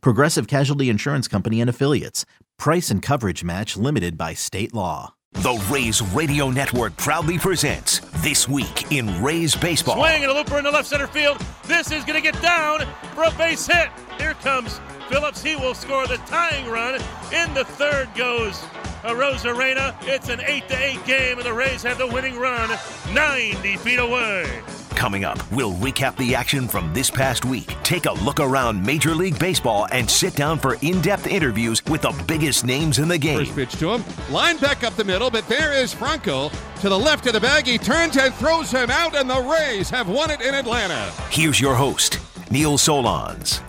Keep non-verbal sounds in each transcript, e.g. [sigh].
Progressive Casualty Insurance Company and Affiliates. Price and coverage match limited by state law. The Rays Radio Network proudly presents This Week in Rays Baseball. Swing and a looper in the left center field. This is going to get down for a base hit. Here comes Phillips. He will score the tying run. In the third goes Arozarena. It's an 8 to 8 game, and the Rays have the winning run 90 feet away. Coming up, we'll recap the action from this past week, take a look around Major League Baseball, and sit down for in depth interviews with the biggest names in the game. First pitch to him. Line back up the middle, but there is Franco to the left of the bag. He turns and throws him out, and the Rays have won it in Atlanta. Here's your host, Neil Solondz.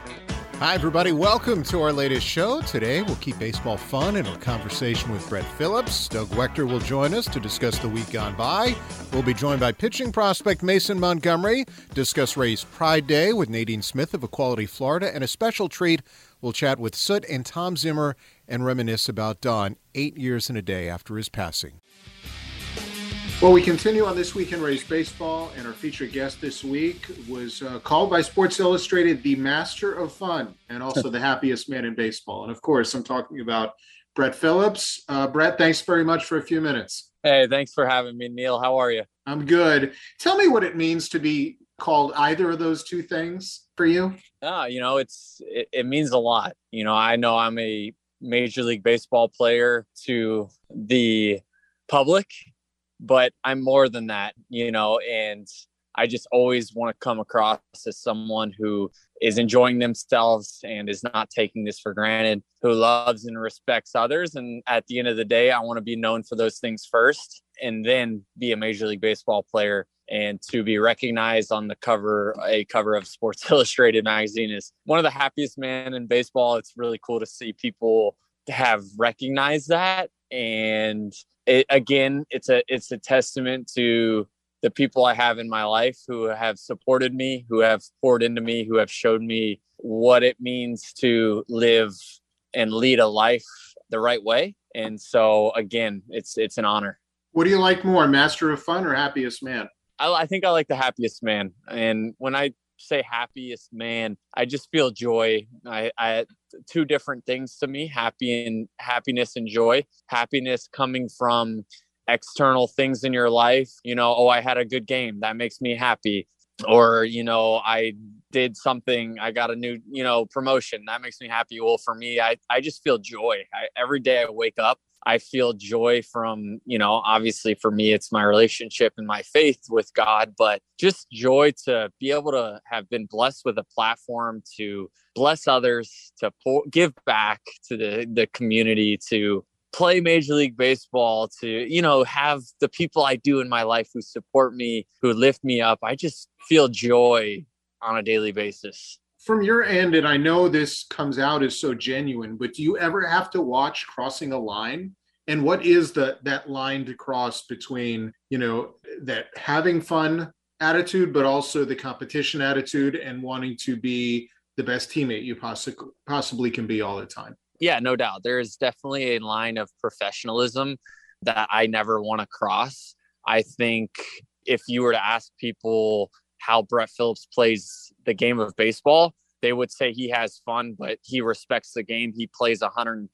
Hi, everybody. Welcome to our latest show. Today, we'll keep baseball fun in our conversation with Brett Phillips. Doug Waechter will join us to discuss the week gone by. We'll be joined by pitching prospect Mason Montgomery, discuss Ray's Pride Day with Nadine Smith of Equality Florida, and a special treat, we'll chat with Soot and Tom Zimmer and reminisce about Don eight years and a day after his passing. Well, we continue on This Week in Rays Baseball, and our featured guest this week was uh, called by Sports Illustrated the Master of Fun and also [laughs] the happiest man in baseball. And of course, I'm talking about Brett Phillips. Uh, Brett, thanks very much for a few minutes. Hey, thanks for having me, Neil. How are you? I'm good. Tell me what it means to be called either of those two things for you. Ah, you know, it's it, it means a lot. You know, I know I'm a Major League Baseball player to the public but I'm more than that, you know, and I just always want to come across as someone who is enjoying themselves and is not taking this for granted, who loves and respects others. And at the end of the day, I want to be known for those things first and then be a Major League Baseball player. And to be recognized on the cover, a cover of Sports [laughs] Illustrated magazine is one of the happiest men in baseball. It's really cool to see people have recognized that and it, again, it's a it's a testament to the people I have in my life who have supported me, who have poured into me, who have showed me what it means to live and lead a life the right way. And so again, it's it's an honor. What do you like more, Master of Fun or Happiest Man? I, I think I like the happiest man. And when I say happiest man, I just feel joy. I, I two different things to me: happy and happiness and joy. Happiness coming from external things in your life. You know, oh, I had a good game. That makes me happy. Or, you know, I did something, I got a new, you know, promotion. That makes me happy. Well, for me, I, I just feel joy. I, every day I wake up, I feel joy from, you know, obviously for me, it's my relationship and my faith with God, but just joy to be able to have been blessed with a platform to bless others, to give back to the, the community, to play Major League Baseball, to, you know, have the people I do in my life who support me, who lift me up. I just feel joy on a daily basis from your end, and I know this comes out as so genuine, but do you ever have to watch crossing a line? And what is the that line to cross between, you know, that having fun attitude, but also the competition attitude and wanting to be the best teammate you possibly possibly can be all the time? Yeah, no doubt. There is definitely a line of professionalism that I never want to cross. I think if you were to ask people how Brett Phillips plays the game of baseball, they would say he has fun, but he respects the game. He plays 110%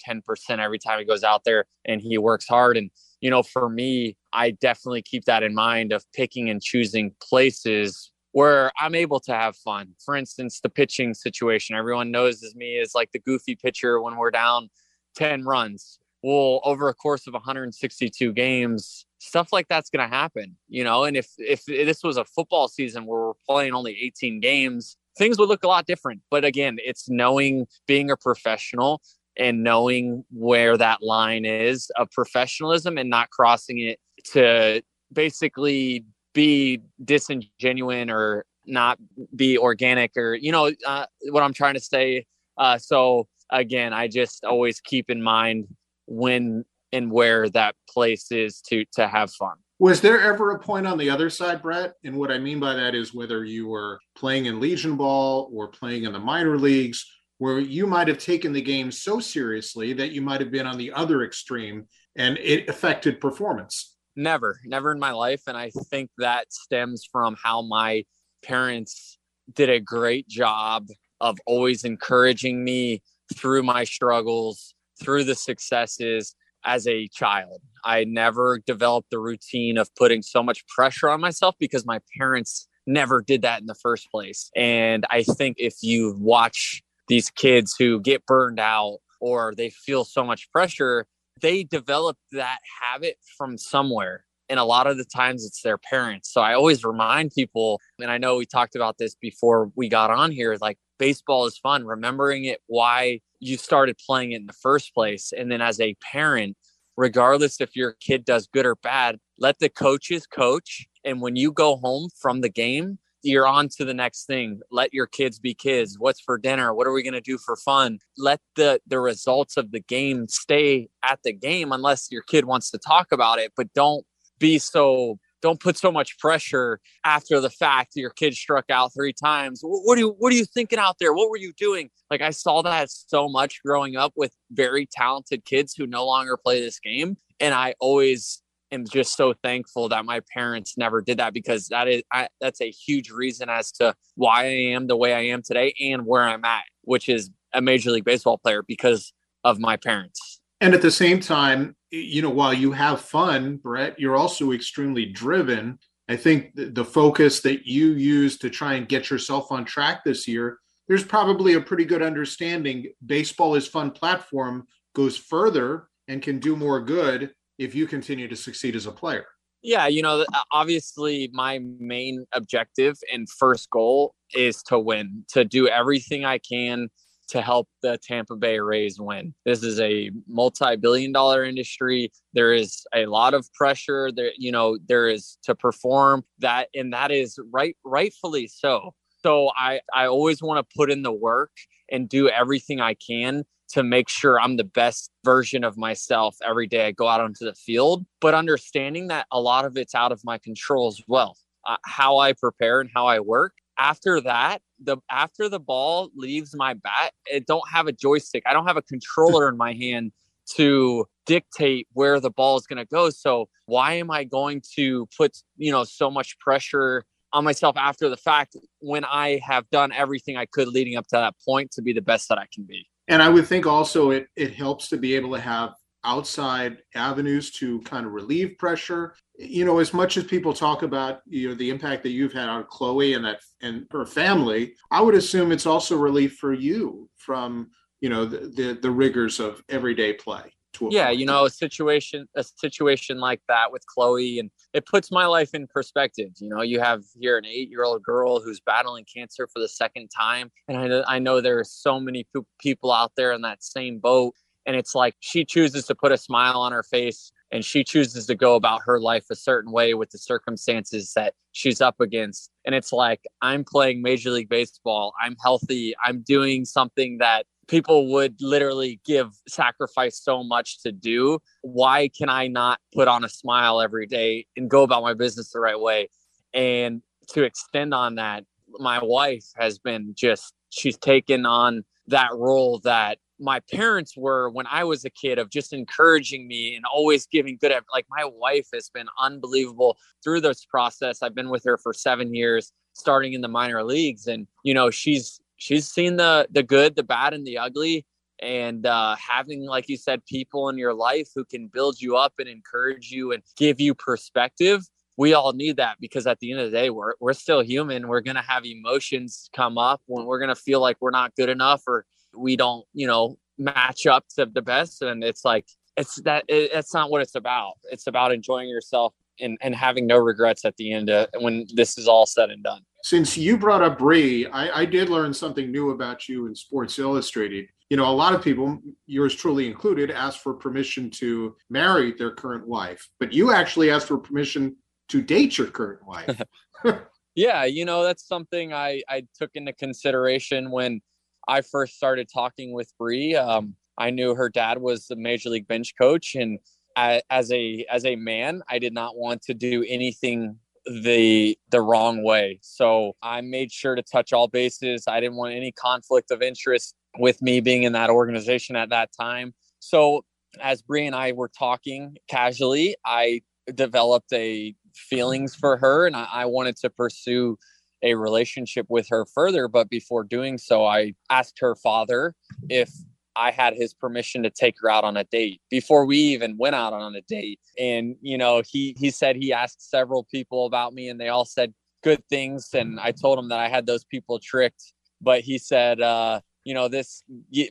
every time he goes out there and he works hard. And, you know, for me, I definitely keep that in mind of picking and choosing places where I'm able to have fun. For instance, the pitching situation, everyone knows as me as like the goofy pitcher when we're down 10 runs. Well, over a course of 162 games, stuff like that's going to happen, you know. And if if this was a football season where we're playing only 18 games, things would look a lot different. But again, it's knowing being a professional and knowing where that line is of professionalism and not crossing it to basically be disingenuous or not be organic or you know uh, what i'm trying to say uh, so again, I just always keep in mind when and where that place is to to have fun. Was there ever a point on the other side, Brett? And what I mean by that is whether you were playing in Legion Ball or playing in the minor leagues, where you might have taken the game so seriously that you might have been on the other extreme and it affected performance. Never, never in my life. And I think that stems from how my parents did a great job of always encouraging me through my struggles, through the successes as a child. I never developed the routine of putting so much pressure on myself because my parents never did that in the first place. And I think if you watch these kids who get burned out or they feel so much pressure, they develop that habit from somewhere. And a lot of the times it's their parents. So I always remind people, and I know we talked about this before we got on here like baseball is fun, remembering it, why you started playing it in the first place. And then as a parent, regardless if your kid does good or bad, let the coaches coach. And when you go home from the game, you're on to the next thing. Let your kids be kids. What's for dinner? What are we going to do for fun? Let the the results of the game stay at the game unless your kid wants to talk about it, but don't be so don't put so much pressure after the fact your kid struck out three times. What are you what are you thinking out there? What were you doing? Like i saw that so much growing up with very talented kids who no longer play this game and i always am just so thankful that my parents never did that because that is I, that's a huge reason as to why I am the way I am today and where I'm at, which is a major league baseball player because of my parents. And at the same time, you know, while you have fun, Brett, you're also extremely driven. I think the focus that you use to try and get yourself on track this year, there's probably a pretty good understanding baseball is fun platform goes further and can do more good if you continue to succeed as a player? Yeah, you know, obviously my main objective and first goal is to win, to do everything I can to help the Tampa Bay Rays win. This is a multi-billion dollar industry. There is a lot of pressure there, you know, there is to perform that and that is right rightfully so. So I I always want to put in the work and do everything I can to make sure I'm the best version of myself every day I go out onto the field, but understanding that a lot of it's out of my control as well. Uh, how I prepare and how I work. After that, the after the ball leaves my bat, it don't have a joystick. I don't have a [laughs] controller in my hand to dictate where the ball is going to go. So why am I going to put, you know, so much pressure on myself after the fact when I have done everything I could leading up to that point to be the best that I can be? And I would think also it it helps to be able to have outside avenues to kind of relieve pressure. You know, as much as people talk about you know the impact that you've had on Chloe and that and her family, I would assume it's also relief for you from you know the the, the rigors of everyday play yeah you know a situation a situation like that with chloe and it puts my life in perspective. You know you have here an eight year old girl who's battling cancer for the second time and i, I know there are so many people out there in that same boat and it's like she chooses to put a smile on her face and she chooses to go about her life a certain way with the circumstances that she's up against. And it's like i'm playing major league baseball. I'm healthy. I'm doing something that people would literally give sacrifice so much to do. Why can i not put on a smile every day and go about my business the right way? And to extend on that my wife has been just she's taken on that role that my parents were when I was a kid of just encouraging me and always giving good like my wife has been unbelievable through this process. I've been with her for 7 years starting in the minor leagues and you know she's she's seen the the good, the bad, and the ugly. And uh, having, like you said, people in your life who can build you up and encourage you and give you perspective. We all need that because at the end of the day, we're we're still human. We're gonna have emotions come up when we're gonna feel like we're not good enough or we don't, you know, match up to the best. And it's like it's that it, it's not what it's about. It's about enjoying yourself and, and having no regrets at the end of, when this is all said and done. Since you brought up Bree, I, I did learn something new about you in Sports Illustrated. You know, a lot of people, yours truly included, ask for permission to marry their current wife, but you actually asked for permission to date your current wife. [laughs] yeah, you know, that's something I, I took into consideration when I first started talking with Bree, um, I knew her dad was the major league bench coach, and as a as a man, I did not want to do anything the the wrong way. So I made sure to touch all bases. I didn't want any conflict of interest with me being in that organization at that time. So as Bree and I were talking casually, I developed a feelings for her and I, I wanted to pursue a relationship with her further. But before doing so, I asked her father if I had his permission to take her out on a date before we even went out on a date. And, you know, he, he said he asked several people about me and they all said good things. And I told him that I had those people tricked. But he said, uh, you know this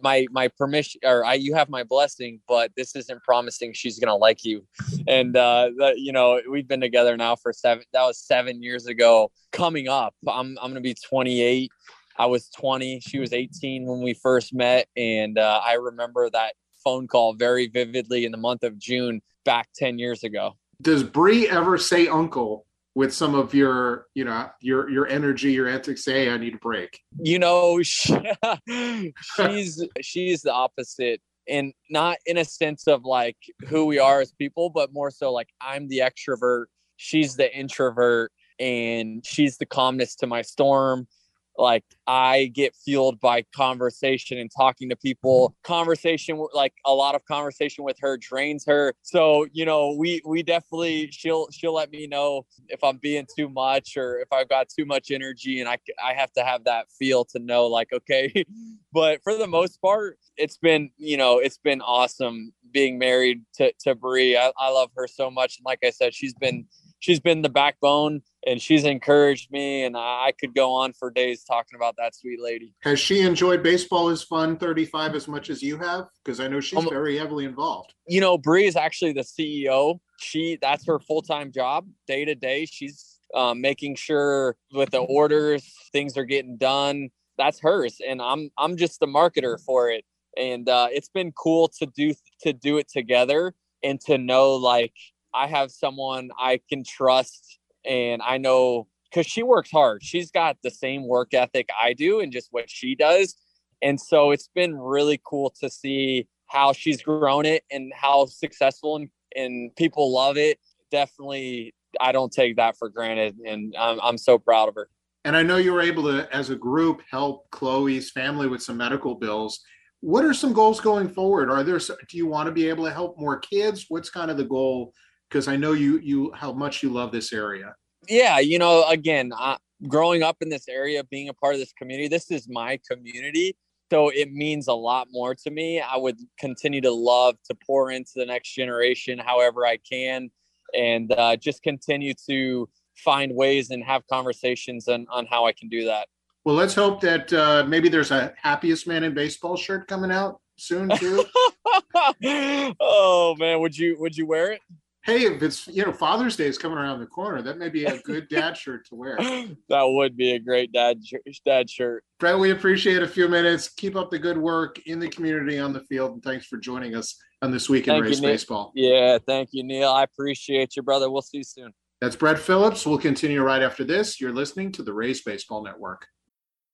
my my permission or I you have my blessing but this isn't promising she's gonna like you. And uh you know we've been together now for seven that was seven years ago. Coming up I'm I'm gonna be 28 I was 20 she was 18 when we first met. And uh, I remember that phone call very vividly in the month of June back 10 years ago. Does Bree ever say uncle with some of your you know your your energy your antics say i need a break. You know she, [laughs] she's she's the opposite and not in a sense of like who we are as people but more so like i'm the extrovert she's the introvert and she's the calmness to my storm like i get fueled by conversation and talking to people. Conversation like a lot of conversation with her drains her. So you know we we definitely she'll she'll let me know if i'm being too much or if i've got too much energy and i i have to have that feel to know like okay. [laughs] But for the most part it's been you know it's been awesome being married to to Bree. I, I love her so much. And like i said she's been she's been the backbone and she's encouraged me and I could go on for days talking about that sweet lady. Has she enjoyed baseball is fun 35 as much as you have? Because I know she's um, very heavily involved. You know, Bree is actually the CEO. She that's her full-time job day to day. She's um, making sure with the orders things are getting done. That's hers. And I'm I'm just the marketer for it. And uh, it's been cool to do to do it together and to know like I have someone I can trust and I know because she works hard. She's got the same work ethic I do and just what she does. And so it's been really cool to see how she's grown it and how successful and, and people love it. Definitely, I don't take that for granted. And I'm, I'm so proud of her. And I know you were able to, as a group, help Chloe's family with some medical bills. What are some goals going forward? Are there, do you want to be able to help more kids? What's kind of the goal because I know you you how much you love this area. Yeah, you know, again, uh, growing up in this area, being a part of this community, this is my community. So it means a lot more to me. I would continue to love to pour into the next generation however I can and uh, just continue to find ways and have conversations on, on how I can do that. Well, let's hope that uh, maybe there's a happiest man in baseball shirt coming out soon too. [laughs] oh man, would you would you wear it? Hey, if it's you know Father's Day is coming around the corner, that may be a good [laughs] dad shirt to wear. that would be a great dad dad shirt. Brett, we appreciate a few minutes. Keep up the good work in the community on the field, and thanks for joining us on this week in thank Rays you, baseball. Yeah, thank you, Neil. I appreciate you, brother. We'll see you soon. That's Brett Phillips. We'll continue right after this. You're listening to the Rays Baseball Network.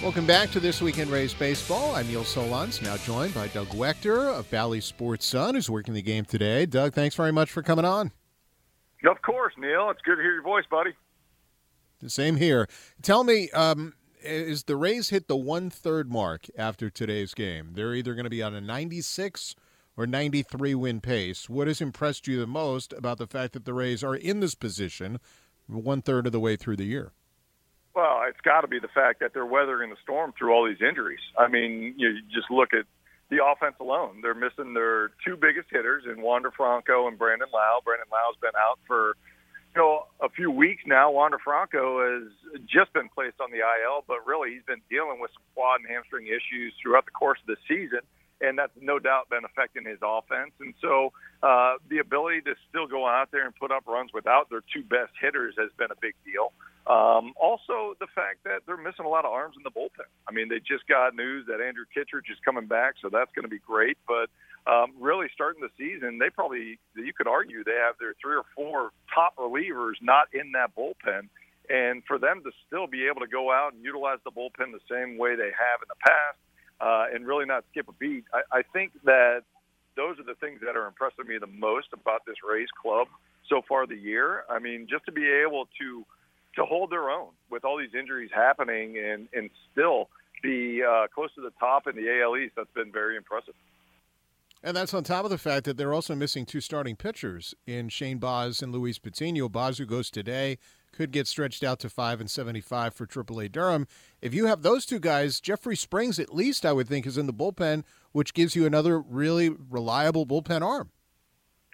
Welcome back to This Week in Rays Baseball. I'm Neil Solondz, now joined by Doug Waechter of Bally Sports Sun, who's working the game today. Doug, thanks very much for coming on. Of course, Neil. It's good to hear your voice, buddy. The same here. Tell me, um, is the Rays hit the one third mark after today's game? They're either going to be on a 96 or 93 win pace. What has impressed you the most about the fact that the Rays are in this position one third of the way through the year? Well, it's got to be the fact that they're weathering the storm through all these injuries. I mean, you just look at the offense alone. They're missing their two biggest hitters in Wander Franco and Brandon Lowe. Brandon Lowe's been out for, you know, a few weeks now, Wander Franco has just been placed on the IL, but really he's been dealing with some quad and hamstring issues throughout the course of the season, and that's no doubt been affecting his offense. And so uh, the ability to still go out there and put up runs without their two best hitters has been a big deal. Um, also, the fact that they're missing a lot of arms in the bullpen. I mean, they just got news that Andrew Kittredge is coming back, so that's going to be great. But um, really, starting the season, they probably you could argue they have their three or four top relievers not in that bullpen, and for them to still be able to go out and utilize the bullpen the same way they have in the past, uh, and really not skip a beat, I, I think that those are the things that are impressing me the most about this Rays club so far the year. I mean, just to be able to to hold their own with all these injuries happening and and still be uh, close to the top in the AL East. That's been very impressive. And that's on top of the fact that they're also missing two starting pitchers in Shane Baz and Luis Patino. Baz, who goes today, could get stretched out to five and seventy-five for AAA Durham. If you have those two guys, Jeffrey Springs, at least I would think, is in the bullpen, which gives you another really reliable bullpen arm.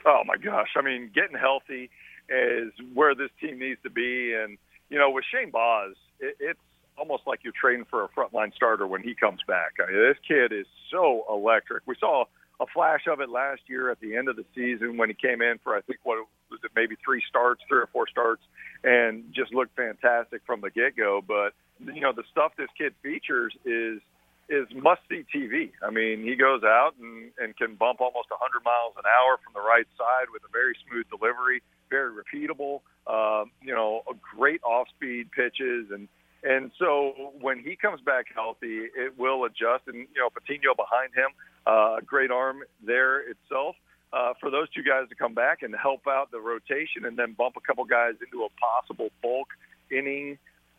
Oh my gosh! I mean, getting healthy is where this team needs to be, and you know, with Shane Baz, it, it's almost like you're training for a frontline starter when he comes back. I mean, this kid is so electric. We saw a flash of it last year at the end of the season when he came in for I think what was it maybe three starts, three or four starts, and just looked fantastic from the get go. But you know the stuff this kid features is is must see TV. I mean, he goes out and, and can bump almost 100 miles an hour from the right side with a very smooth delivery, very repeatable. Uh, you know, great off-speed pitches and and so when he comes back healthy, it will adjust. And you know, Patino behind him, uh, great arm there itself. Uh, for those two guys to come back and help out the rotation, and then bump a couple guys into a possible bulk inning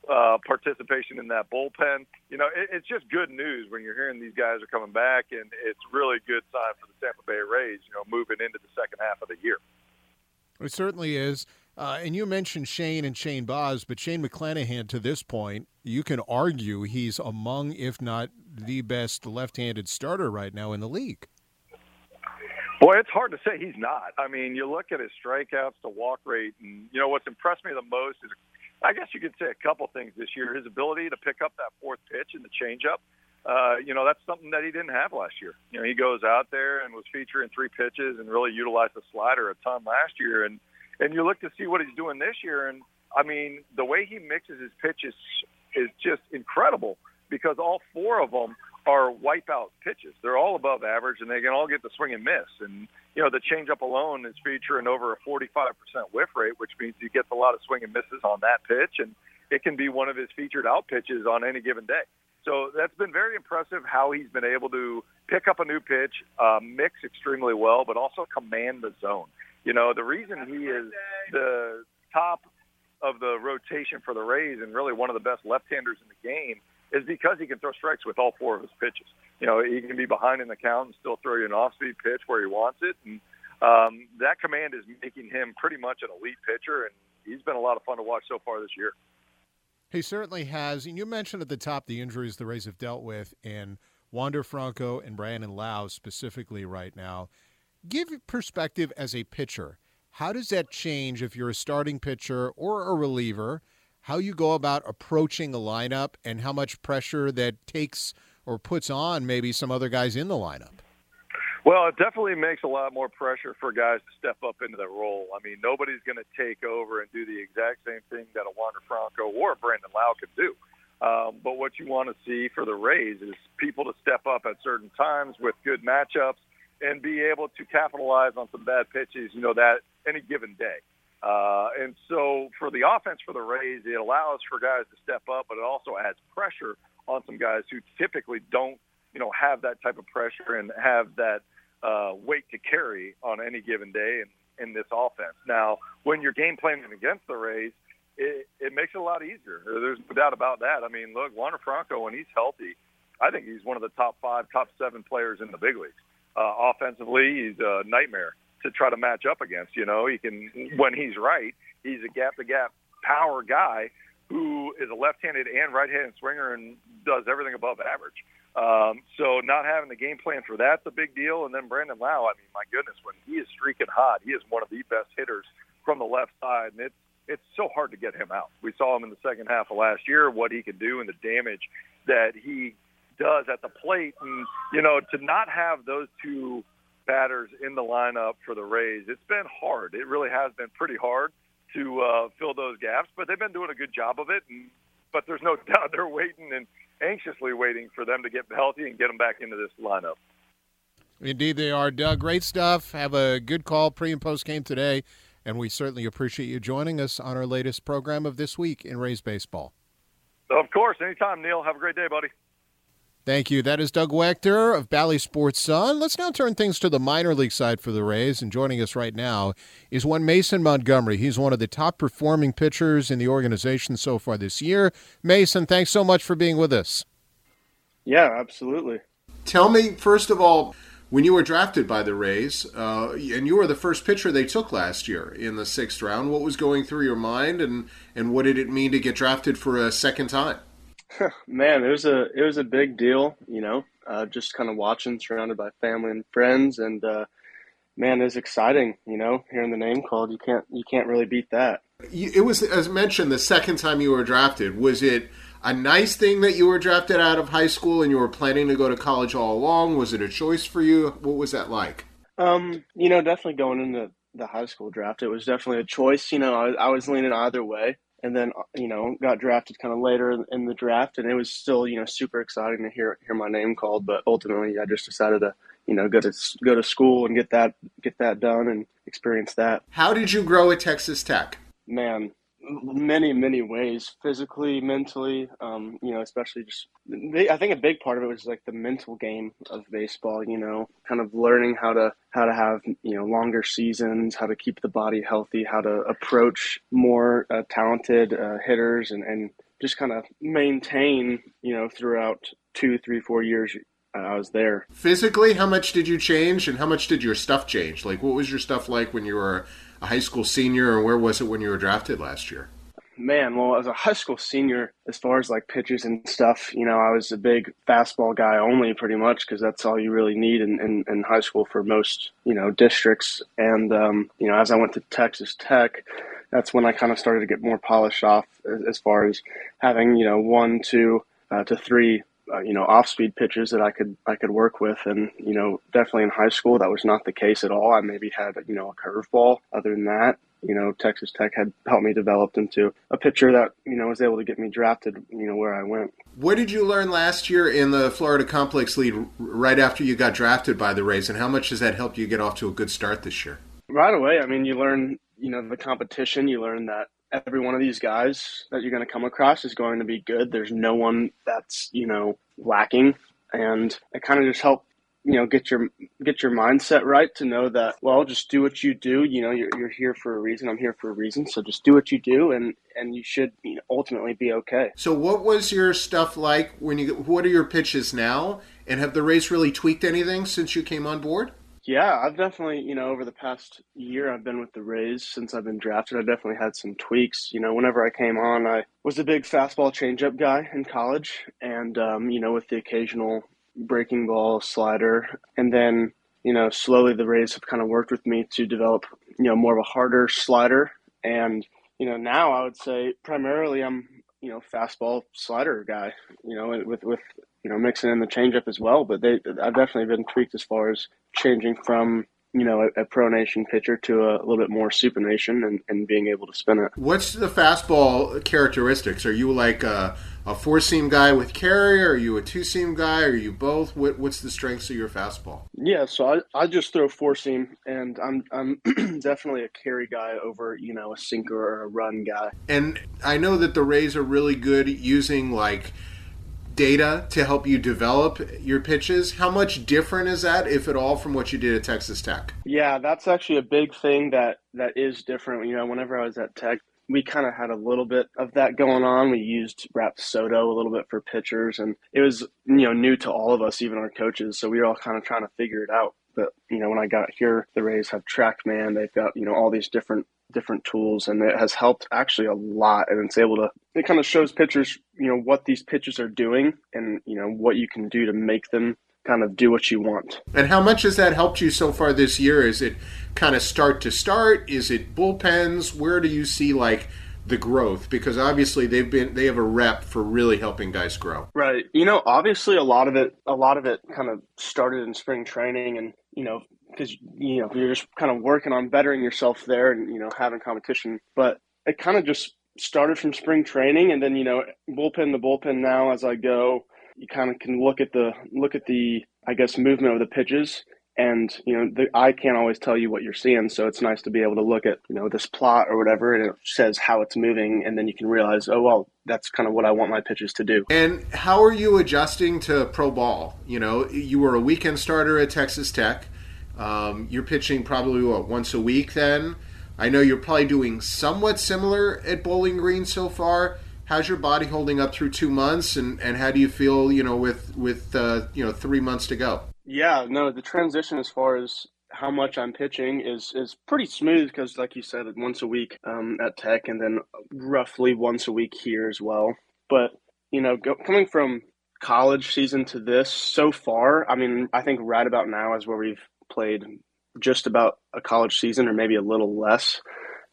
uh, participation in that bullpen. You know, it, it's just good news when you're hearing these guys are coming back, and it's really good sign for the Tampa Bay Rays. You know, moving into the second half of the year. It certainly is. Uh, and you mentioned Shane and Shane Baz, but Shane McClanahan, to this point, you can argue he's among, if not the best left-handed starter right now in the league. Boy, it's hard to say he's not. I mean, you look at his strikeouts to walk rate, and you know what's impressed me the most is, I guess you could say a couple things this year. His ability to pick up that fourth pitch and the changeup. Uh, you know, that's something that he didn't have last year. You know, he goes out there and was featuring three pitches and really utilized the slider a ton last year, and and you look to see what he's doing this year, and I mean, the way he mixes his pitches is just incredible because all four of them are wipeout pitches. They're all above average, and they can all get the swing and miss. And you know, the changeup alone is featuring over a 45% whiff rate, which means he gets a lot of swing and misses on that pitch, and it can be one of his featured out pitches on any given day. So that's been very impressive how he's been able to pick up a new pitch, uh, mix extremely well, but also command the zone. You know, the reason he is the top of the rotation for the Rays and really one of the best left-handers in the game is because he can throw strikes with all four of his pitches. You know, he can be behind in the count and still throw you an off-speed pitch where he wants it, and um, that command is making him pretty much an elite pitcher, and he's been a lot of fun to watch so far this year. He certainly has. And you mentioned at the top the injuries the Rays have dealt with in Wander Franco and Brandon Lowe specifically right now. Give perspective as a pitcher. How does that change if you're a starting pitcher or a reliever? How you go about approaching a lineup and how much pressure that takes or puts on maybe some other guys in the lineup? Well, it definitely makes a lot more pressure for guys to step up into that role. I mean, nobody's going to take over and do the exact same thing that a Wander Franco or a Brandon Lowe could do. Um, but what you want to see for the Rays is people to step up at certain times with good matchups and be able to capitalize on some bad pitches, you know, that any given day. Uh, and so for the offense for the Rays, it allows for guys to step up, but it also adds pressure on some guys who typically don't, you know, have that type of pressure and have that uh, weight to carry on any given day in, in this offense. Now, when you're game planning against the Rays, it, it makes it a lot easier. There's no doubt about that. I mean, look, Wander Franco, when he's healthy, I think he's one of the top five, top seven players in the big leagues. Uh, offensively, he's a nightmare to try to match up against. You know, he can when he's right, he's a gap to gap power guy who is a left-handed and right-handed swinger and does everything above average. Um, so not having the game plan for that's a big deal. And then Brandon Lowe, I mean, my goodness, when he is streaking hot, he is one of the best hitters from the left side, and it's it's so hard to get him out. We saw him in the second half of last year, what he could do and the damage that he does at the plate. And, you know, to not have those two batters in the lineup for the Rays, it's been hard. It really has been pretty hard to uh, fill those gaps, but they've been doing a good job of it. And, but there's no [laughs] doubt they're waiting and anxiously waiting for them to get healthy and get them back into this lineup. Indeed, they are, Doug. Great stuff. Have a good call pre and post game today, and we certainly appreciate you joining us on our latest program of this week in Rays Baseball. Of course, anytime, Neil. Have a great day, buddy. Thank you. That is Doug Waechter of Bally Sports Sun. Let's now turn things to the minor league side for the Rays. And joining us right now is one Mason Montgomery. He's one of the top performing pitchers in the organization so far this year. Mason, thanks so much for being with us. Yeah, absolutely. Tell me, first of all, when you were drafted by the Rays, uh, and you were the first pitcher they took last year in the sixth round, what was going through your mind, and, and what did it mean to get drafted for a second time? [sighs] Man, it was a it was a big deal, you know. Uh, just kind of watching, surrounded by family and friends, and uh, man, it's exciting, you know. Hearing the name called, you can't you can't really beat that. It was, as mentioned, the second time you were drafted. Was it a nice thing that you were drafted out of high school and you were planning to go to college all along? Was it a choice for you? What was that like? Um, you know, definitely going into the high school draft, it was definitely a choice. You know, I, I was leaning either way and then you know got drafted kind of later in the draft and it was still you know super exciting to hear hear my name called but ultimately I just decided to you know go to go to school and get that get that done and experience that. How did you grow at Texas Tech? Man many many ways physically mentally um, you know especially just i think a big part of it was like the mental game of baseball you know kind of learning how to how to have you know longer seasons how to keep the body healthy how to approach more uh, talented uh, hitters and, and just kind of maintain you know throughout two three four years uh, I was there. Physically, how much did you change, and how much did your stuff change? Like, what was your stuff like when you were a high school senior, or where was it when you were drafted last year? Man, well, as a high school senior, as far as like pitches and stuff, you know, I was a big fastball guy only, pretty much, because that's all you really need in, in, in, high school for most, you know, districts. And um, you know, as I went to Texas Tech, that's when I kind of started to get more polished off as, as far as having, you know, one, two uh, to three uh, you know off speed pitches that I could I could work with, and you know definitely in high school that was not the case at all. I maybe had you know a curveball. Other than that, you know Texas Tech had helped me develop into a pitcher that you know was able to get me drafted. You know where I went. What did you learn last year in the Florida Complex League right after you got drafted by the Rays, and how much has that helped you get off to a good start this year? Right away, I mean, you learn you know the competition. You learn that every one of these guys that you're going to come across is going to be good. There's no one that's you know lacking, and it kind of just helped you know get your get your mindset right to know that well just do what you do. You know you're, you're here for a reason. I'm here for a reason. So just do what you do and and you should you know, ultimately be okay. So what was your stuff like when you what are your pitches now? And have the Rays really tweaked anything since you came on board yeah, I've definitely, you know, over the past year I've been with the Rays since I've been drafted. I definitely had some tweaks. You know, whenever I came on, I was a big fastball changeup guy in college, and um, you know, with the occasional breaking ball slider, and then you know, slowly the Rays have kind of worked with me to develop, you know, more of a harder slider, and you know, now I would say primarily I'm, you know, fastball slider guy. You know, with with you know, mixing in the changeup as well. But they, I've definitely been tweaked as far as changing from you know a, a pronation pitcher to a, a, little bit more supination and, and being able to spin it. What's the fastball characteristics? Are you like a, a four seam guy with carry? Are you a two seam guy? Are you both? What, what's the strengths of your fastball? Yeah, so I, I just throw four seam, and I'm I'm [clears throat] definitely a carry guy over you know a sinker or a run guy. And I know that the Rays are really good using like data to help you develop your pitches. How much different is that, if at all, from what you did at Texas Tech? Yeah, that's actually a big thing that that is different. You know, whenever I was at Tech, we kind of had a little bit of that going on. We used Rapsodo a little bit for pitchers, and it was you know new to all of us, even our coaches. So we were all kind of trying to figure it out. But you know, when I got here, the Rays have TrackMan. They've got you know all these different different tools and it has helped actually a lot and it's able to it kind of shows pitchers you know what these pitches are doing and you know what you can do to make them kind of do what you want. And how much has that helped you so far this year? Is it kind of start to start? Is it bullpens? Where do you see like the growth? Because obviously they've been they have a rep for really helping guys grow. Right. You know, obviously a lot of it a lot of it kind of started in spring training and, you know, because you know, you're just kind of working on bettering yourself there and, you know, having competition. But it kind of just started from spring training and then, you know, bullpen to bullpen now as I go you kind of can look at the look at the I guess movement of the pitches and you know the eye can't always tell you what you're seeing so it's nice to be able to look at you know this plot or whatever and it says how it's moving and then you can realize oh well that's kind of what I want my pitches to do. And how are you adjusting to pro ball? You know, you were a weekend starter at Texas Tech. Um, you're pitching probably what once a week then. I know you're probably doing somewhat similar at Bowling Green so far how's your body holding up through two months, and, and how do you feel, you know, with with uh, you know three months to go? Yeah, no, the transition as far as how much I'm pitching is is pretty smooth because, like you said, once a week um, at Tech, and then roughly once a week here as well. But you know, go, coming from college season to this so far, I mean, I think right about now is where we've played just about a college season, or maybe a little less.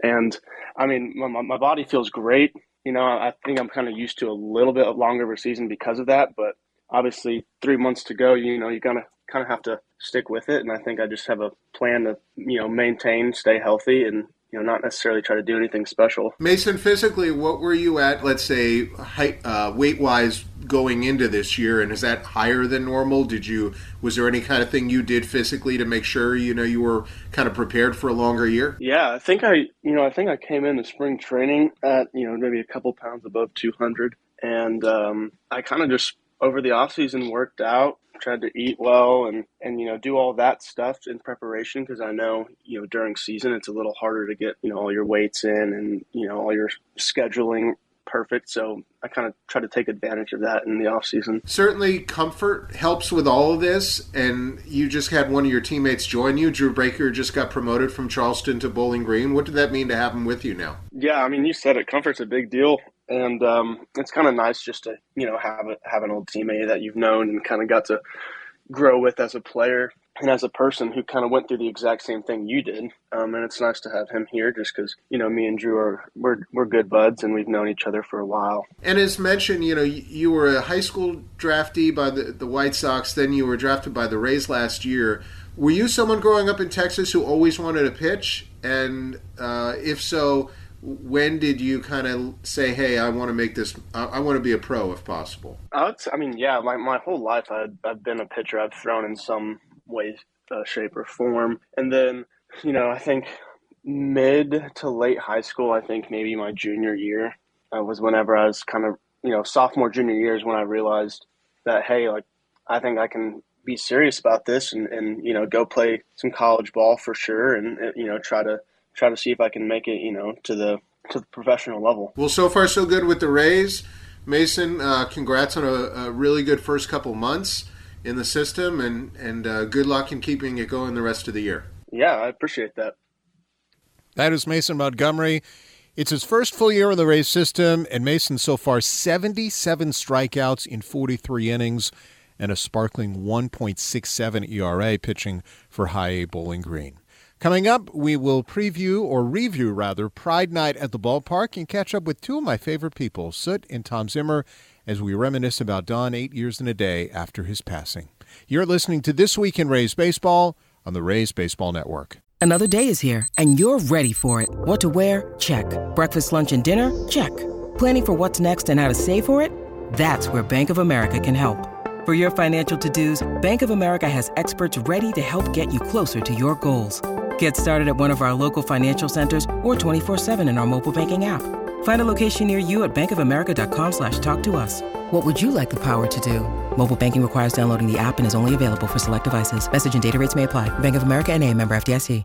And I mean, my, my body feels great you know, I think I'm kind of used to a little bit longer of a season because of that. But obviously, three months to go, you know, you of kind of have to stick with it. And I think I just have a plan to, you know, maintain, stay healthy, and you know, not necessarily try to do anything special. Mason, physically, what were you at? Let's say height, uh, weight wise, going into this year, and is that higher than normal? Did you was there any kind of thing you did physically to make sure you know you were kind of prepared for a longer year? Yeah, I think I you know I think I came into spring training at you know maybe a couple pounds above 200, and um, I kind of just over the off season worked out tried to eat well and and you know do all that stuff in preparation because I know you know during season it's a little harder to get you know all your weights in and you know all your scheduling perfect. So I kind of try to take advantage of that in the off season. Certainly comfort helps with all of this and you just had one of your teammates join you. Drew Breaker just got promoted from Charleston to Bowling Green. What did that mean to have him with you now? Yeah, I mean you said it. Comfort's a big deal and um, it's kind of nice just to you know have a, have an old teammate that you've known and kind of got to grow with as a player and as a person who kind of went through the exact same thing you did. Um, and it's nice to have him here just because you know me and Drew are we're we're good buds and we've known each other for a while. And as mentioned, you know you, were a high school draftee by the the White Sox, then you were drafted by the Rays last year. Were you someone growing up in Texas who always wanted to pitch? And uh, if so, when did you kind of say, "Hey, I want to make this. I, I want to be a pro if possible"? I, I mean, yeah, my my whole life I've, I've been a pitcher. I've thrown in some way, uh, shape, or form, and then you know, I think mid to late high school, I think maybe my junior year uh, was whenever I was kind of you know sophomore junior years when I realized that hey, like I think I can be serious about this and and you know go play some college ball for sure and you know try to try to see if I can make it, you know, to the to the professional level. Well, so far so good with the Rays. Mason, uh, congrats on a, a, really good first couple months in the system, and and uh, good luck in keeping it going the rest of the year. Yeah, I appreciate that. That is Mason Montgomery. It's his first full year in the Rays system, and Mason so far 77 strikeouts in 43 innings and a sparkling 1.67 ERA pitching for High A Bowling Green. Coming up, we will preview or review rather Pride Night at the ballpark and catch up with two of my favorite people, Soot and Tom Zimmer, as we reminisce about Don eight years and a day after his passing. You're listening to This Week in Rays Baseball on the Rays Baseball Network. Another day is here, and you're ready for it. What to wear? Check. Breakfast, lunch, and dinner? Check. Planning for what's next and how to save for it? That's where Bank of America can help. For your financial to-dos, Bank of America has experts ready to help get you closer to your goals. Get started at one of our local financial centers or 24-7 in our mobile banking app. Find a location near you at bankofamerica.com slash talk to us. What would you like the power to do? Mobile banking requires downloading the app and is only available for select devices. Message and data rates may apply. Bank of America and a member FDIC.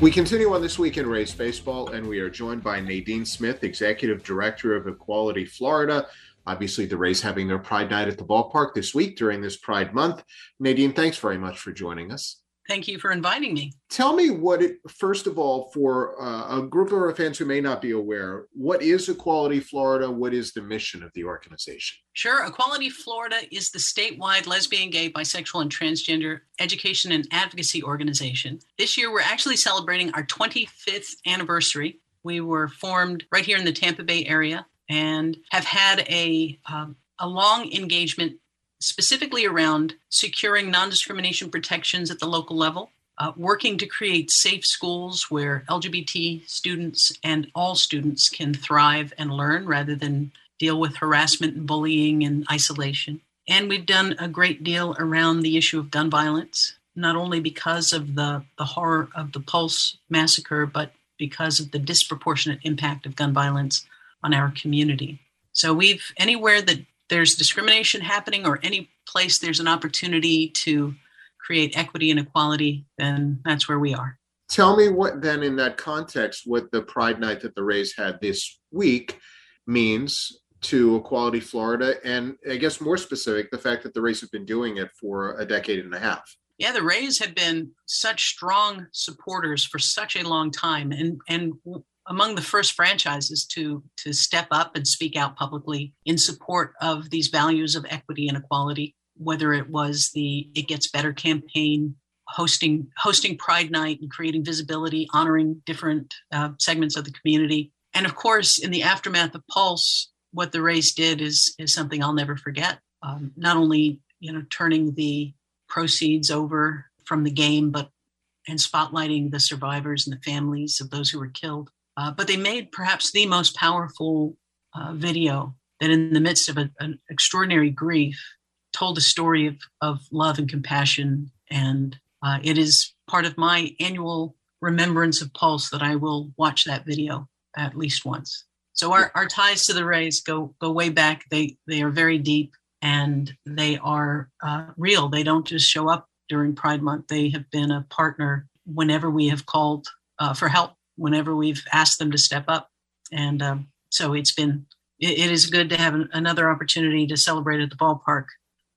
We continue on This Week in Rays Baseball, and we are joined by Nadine Smith, Executive Director of Equality Florida. Obviously, the Rays having their Pride Night at the ballpark this week during this Pride Month. Nadine, thanks very much for joining us. Thank you for inviting me. Tell me what it, first of all, for uh, a group of our fans who may not be aware, what is Equality Florida? What is the mission of the organization? Sure. Equality Florida is the statewide lesbian, gay, bisexual, and transgender education and advocacy organization. This year, we're actually celebrating our 25th anniversary. We were formed right here in the Tampa Bay area and have had a, um, a long engagement specifically around securing non discrimination protections at the local level, uh, working to create safe schools where LGBT students and all students can thrive and learn rather than deal with harassment and bullying and isolation. And we've done a great deal around the issue of gun violence, not only because of the, the horror of the Pulse massacre, but because of the disproportionate impact of gun violence on our community. So we've anywhere that there's discrimination happening or any place there's an opportunity to create equity and equality, then that's where we are. Tell me what then, in that context, what the Pride Night that the Rays had this week means to Equality Florida, and I guess more specific, the fact that the Rays have been doing it for a decade and a half. Yeah, the Rays have been such strong supporters for such a long time, and and among the first franchises to to step up and speak out publicly in support of these values of equity and equality whether it was the it gets better campaign hosting hosting pride night and creating visibility honoring different uh, segments of the community. And of course in the aftermath of pulse what the Rays did is is something i'll never forget. Um, not only you know turning the proceeds over from the game but and spotlighting the survivors and the families of those who were killed uh, but they made perhaps the most powerful uh, video that, in the midst of a, an extraordinary grief, told a story of, of love and compassion. And uh, it is part of my annual remembrance of Pulse that I will watch that video at least once. So our, our ties to the Rays go go way back. They they are very deep and they are uh, real. They don't just show up during Pride Month. They have been a partner whenever we have called uh, for help whenever we've asked them to step up. And um, so it's been, it, it is good to have an, another opportunity to celebrate at the ballpark.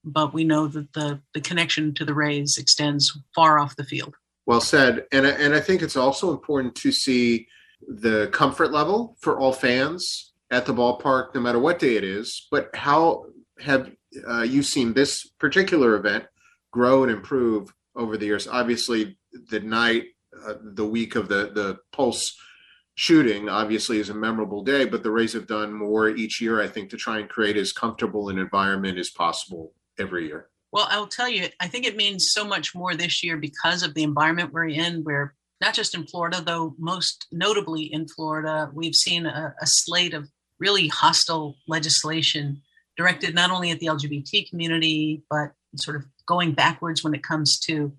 But we know that the, the connection to the Rays extends far off the field. Well said. And, and I think it's also important to see the comfort level for all fans at the ballpark, no matter what day it is. But how have uh, you seen this particular event grow and improve over the years? Obviously, the night uh, the week of the the Pulse shooting obviously is a memorable day, but the Rays have done more each year, I think, to try and create as comfortable an environment as possible every year. Well, I'll tell you, I think it means so much more this year because of the environment we're in, where not just in Florida, though most notably in Florida, we've seen a, a slate of really hostile legislation directed not only at the LGBT community, but sort of going backwards when it comes to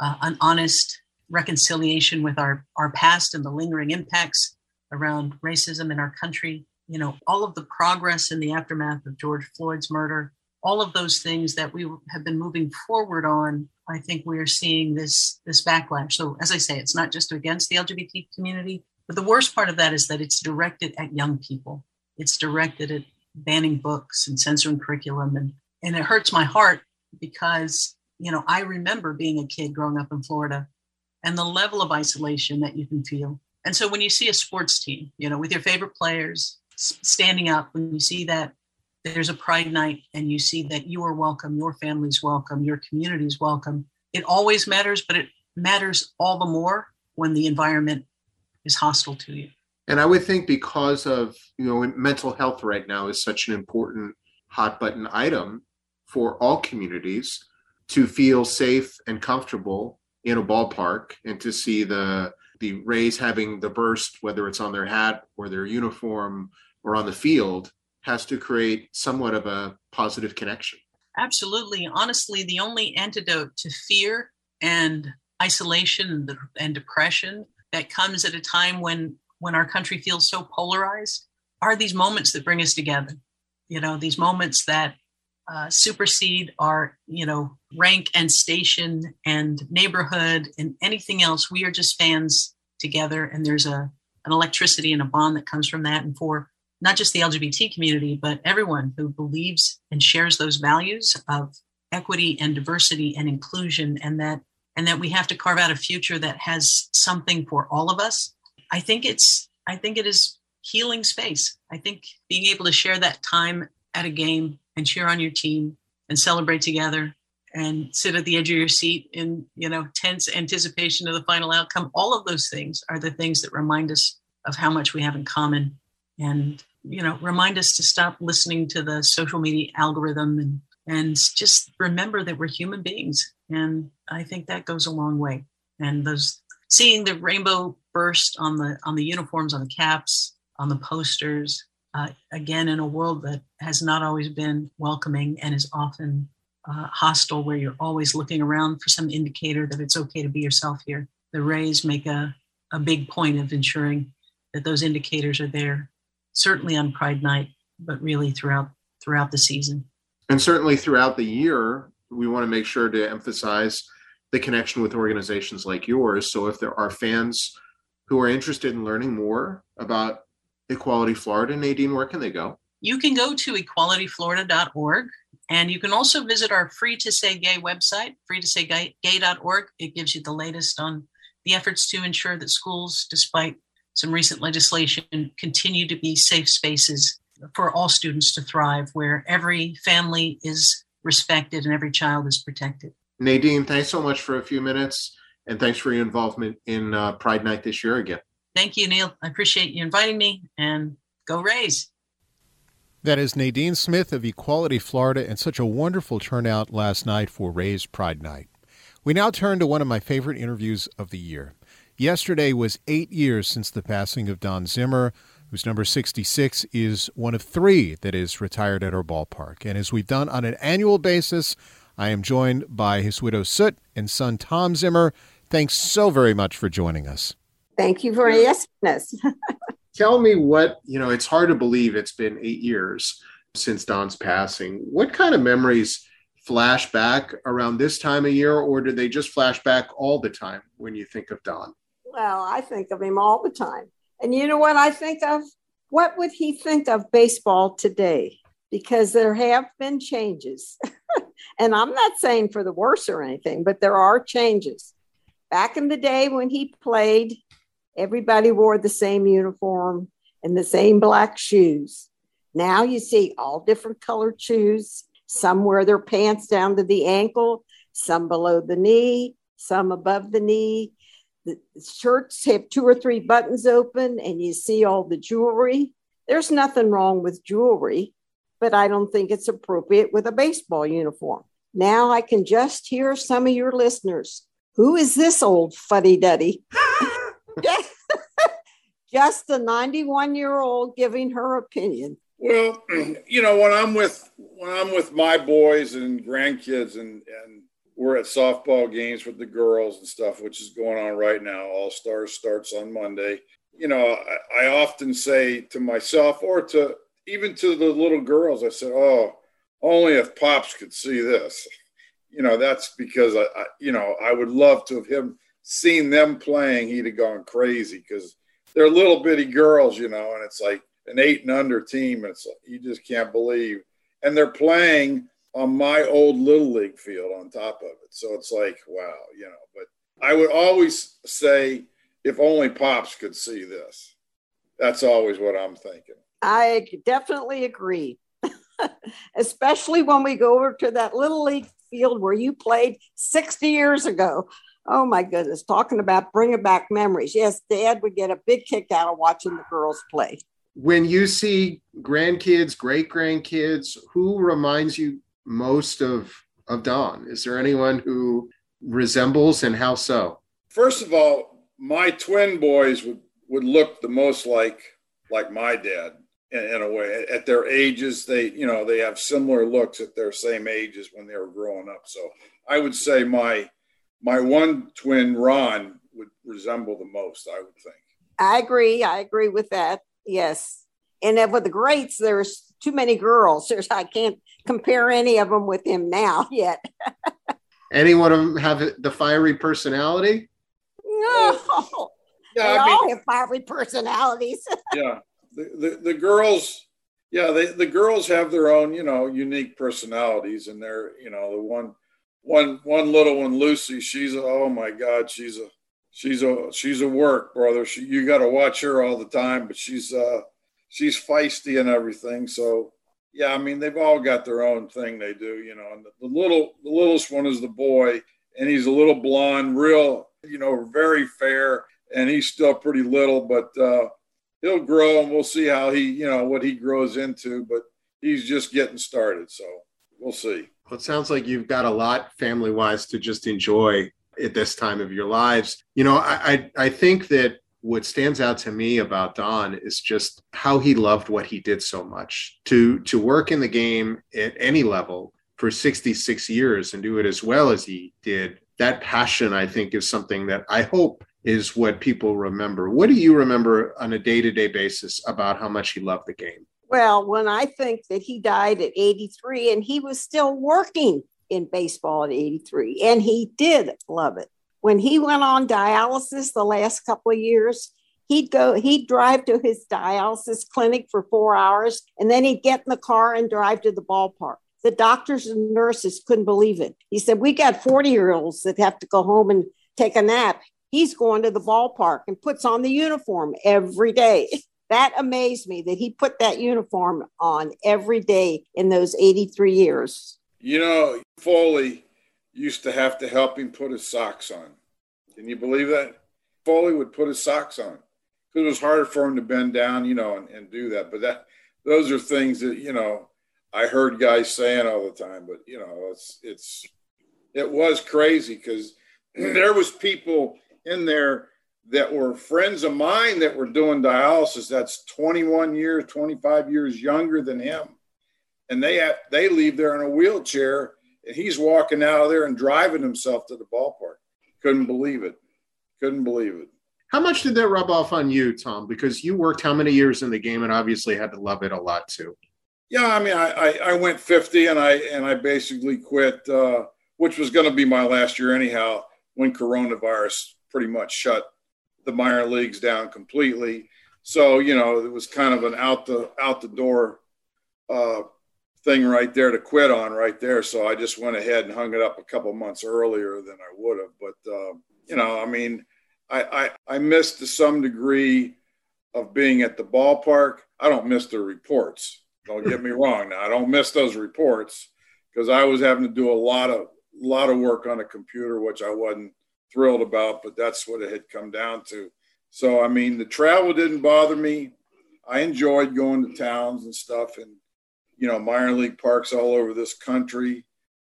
uh, an honest reconciliation with our, our past and the lingering impacts around racism in our country. You know, all of the progress in the aftermath of George Floyd's murder, all of those things that we have been moving forward on, I think we are seeing this this backlash. So as I say, it's not just against the LGBT community, but the worst part of that is that it's directed at young people. It's directed at banning books and censoring curriculum and and it hurts my heart because you know I remember being a kid growing up in Florida and the level of isolation that you can feel. And so when you see a sports team, you know, with your favorite players standing up, when you see that there's a pride night and you see that you are welcome, your family's welcome, your community's welcome, it always matters, but it matters all the more when the environment is hostile to you. And I would think because of, you know, mental health right now is such an important hot button item for all communities to feel safe and comfortable in a ballpark and to see the the Rays having the burst, whether it's on their hat or their uniform or on the field, has to create somewhat of a positive connection. Absolutely. Honestly, the only antidote to fear and isolation and depression that comes at a time when when our country feels so polarized are these moments that bring us together. You know, these moments that uh, supersede our, you know, rank and station and neighborhood and anything else. We are just fans together, and there's a an electricity and a bond that comes from that. And for not just the LGBT community, but everyone who believes and shares those values of equity and diversity and inclusion, and that and that we have to carve out a future that has something for all of us. I think it's I think it is healing space. I think being able to share that time at a game and cheer on your team and celebrate together and sit at the edge of your seat in you know tense anticipation of the final outcome. All of those things are the things that remind us of how much we have in common and you know remind us to stop listening to the social media algorithm and and just remember that we're human beings. And i think that goes a long way. And those seeing the rainbow burst on the on the uniforms on the caps on the posters uh, again in a world that has not always been welcoming and is often uh, hostile where you're always looking around for some indicator that it's okay to be yourself here. The rays make a, a big point of ensuring that those indicators are there certainly on pride night but really throughout throughout the season. And certainly throughout the year we want to make sure to emphasize the connection with organizations like yours. So if there are fans who are interested in learning more about equality florida nadine where can they go? You can go to equalityflorida.org and you can also visit our free to say gay website free to say gay.org it gives you the latest on the efforts to ensure that schools despite some recent legislation continue to be safe spaces for all students to thrive, where every family is respected and every child is protected. Nadine, thanks so much for a few minutes, and thanks for your involvement in uh, Pride Night this year again. Thank you, Neil. I appreciate you inviting me, and go Rays. That is Nadine Smith of Equality Florida, and such a wonderful turnout last night for Rays Pride Night. We now turn to one of my favorite interviews of the year. Yesterday was eight years since the passing of Don Zimmer, whose number 66 is one of three that is retired at our ballpark. And as we've done on an annual basis, I am joined by his widow Soot and son Tom Zimmer. Thanks so very much for joining us. Thank you for asking us. [laughs] Tell me what, you know, it's hard to believe it's been eight years since Don's passing. What kind of memories flash back around this time of year, or do they just flash back all the time when you think of Don? Well, I think of him all the time. And you know what I think of? What would he think of baseball today? Because there have been changes. [laughs] and I'm not saying for the worse or anything, but there are changes. Back in the day when he played, everybody wore the same uniform and the same black shoes. Now you see all different colored shoes. Some wear their pants down to the ankle, some below the knee, some above the knee the shirts have two or three buttons open and you see all the jewelry. There's nothing wrong with jewelry, but I don't think it's appropriate with a baseball uniform. Now I can just hear some of your listeners. Who is this old fuddy duddy? [laughs] [laughs] just the 91 year old giving her opinion. Well, [clears throat] you know, when I'm with when I'm with my boys and grandkids and and we're at softball games with the girls and stuff, which is going on right now. All Stars starts on Monday. You know, I, I, often say to myself or to even to the little girls, I said, "Oh, only if pops could see this." [laughs] You know, that's because I, I you know, I would love to have him seen them playing. He'd have gone crazy because they're little bitty girls, you know, and it's like an eight and under team. And it's like, you just can't believe, and they're playing on my old little league field on top of it. So it's like, wow, you know, but I would always say if only pops could see this. That's always what I'm thinking. I definitely agree. [laughs] Especially when we go over to that little league field where you played 60 years ago. Oh my goodness, talking about bringing back memories. Yes, dad would get a big kick out of watching the girls play. When you see grandkids, great grandkids, who reminds you most of of Don? Is there anyone who resembles, and how so? First of all, my twin boys would would look the most like like my dad in, in, a way. At their ages, they you know they have similar looks at their same ages when they were growing up. So I would say my my one twin Ron would resemble the most. I would think. I agree. I agree with that. Yes, and with the greats, there's too many girls. [laughs] There's I can't compare any of them with him now [laughs] yet. any one of them have the fiery personality? No. Oh. Yeah, they I all mean, have fiery personalities. [laughs] yeah. The, the, the girls, yeah, they, the girls have their own, you know, unique personalities and they're, you know, the one, one one little one, Lucy. She's a, oh my God, she's a she's a she's a work brother. She, you got to watch her all the time, but she's uh she's feisty and everything. So yeah, I mean they've all got their own thing they do, you know. And the, the little the littlest one is the boy, and he's a little blonde, real you know, very fair, and he's still pretty little, but uh, he'll grow, and we'll see how he you know what he grows into. But he's just getting started, so we'll see. Well, it sounds like you've got a lot family wise to just enjoy at this time of your lives. You know, I, I, I think that what stands out to me about Don is just how he loved what he did so much. To to work in the game at any level for 66 years and do it as well as he did, that passion I think is something that I hope is what people remember. What do you remember on a day-to-day basis about how much he loved the game? Well, when I think that he died at 83 and he was still working in baseball at 83, and he did love it. When he went on dialysis the last couple of years, he'd go, he'd drive to his dialysis clinic for four hours, and then he'd get in the car and drive to the ballpark. The doctors and nurses couldn't believe it. He said, We got 40 year olds that have to go home and take a nap. He's going to the ballpark and puts on the uniform every day. [laughs] that amazed me that he put that uniform on every day in those 83 years. You know, Foley used to have to help him put his socks on. Can you believe that? Foley would put his socks on because it was harder for him to bend down, you know, and, and do that. But that those are things that you know I heard guys saying all the time. But you know, it's it's it was crazy because [clears throat] there was people in there that were friends of mine that were doing dialysis that's 21 years 25 years younger than him. And they have, they leave there in a wheelchair and he's walking out of there and driving himself to the ballpark. Couldn't believe it. Couldn't believe it. How much did that rub off on you tom? Because you worked how many years in the game and obviously had to love it a lot too. Yeah i mean i i, I went 50 and i and i basically quit uh, which was going to be my last year anyhow when coronavirus pretty much shut the minor leagues down completely. So you know it was kind of an out the out the door uh, thing right there to quit on right there. So I just went ahead and hung it up a couple months earlier than I would have. But uh, you know, I mean, I, I I missed to some degree of being at the ballpark. I don't miss the reports. Don't get me wrong. Now I don't miss those reports because I was having to do a lot of a lot of work on a computer, which I wasn't thrilled about, but that's what it had come down to. So, I mean, the travel didn't bother me. I enjoyed going to towns and stuff and, you know, minor league parks all over this country.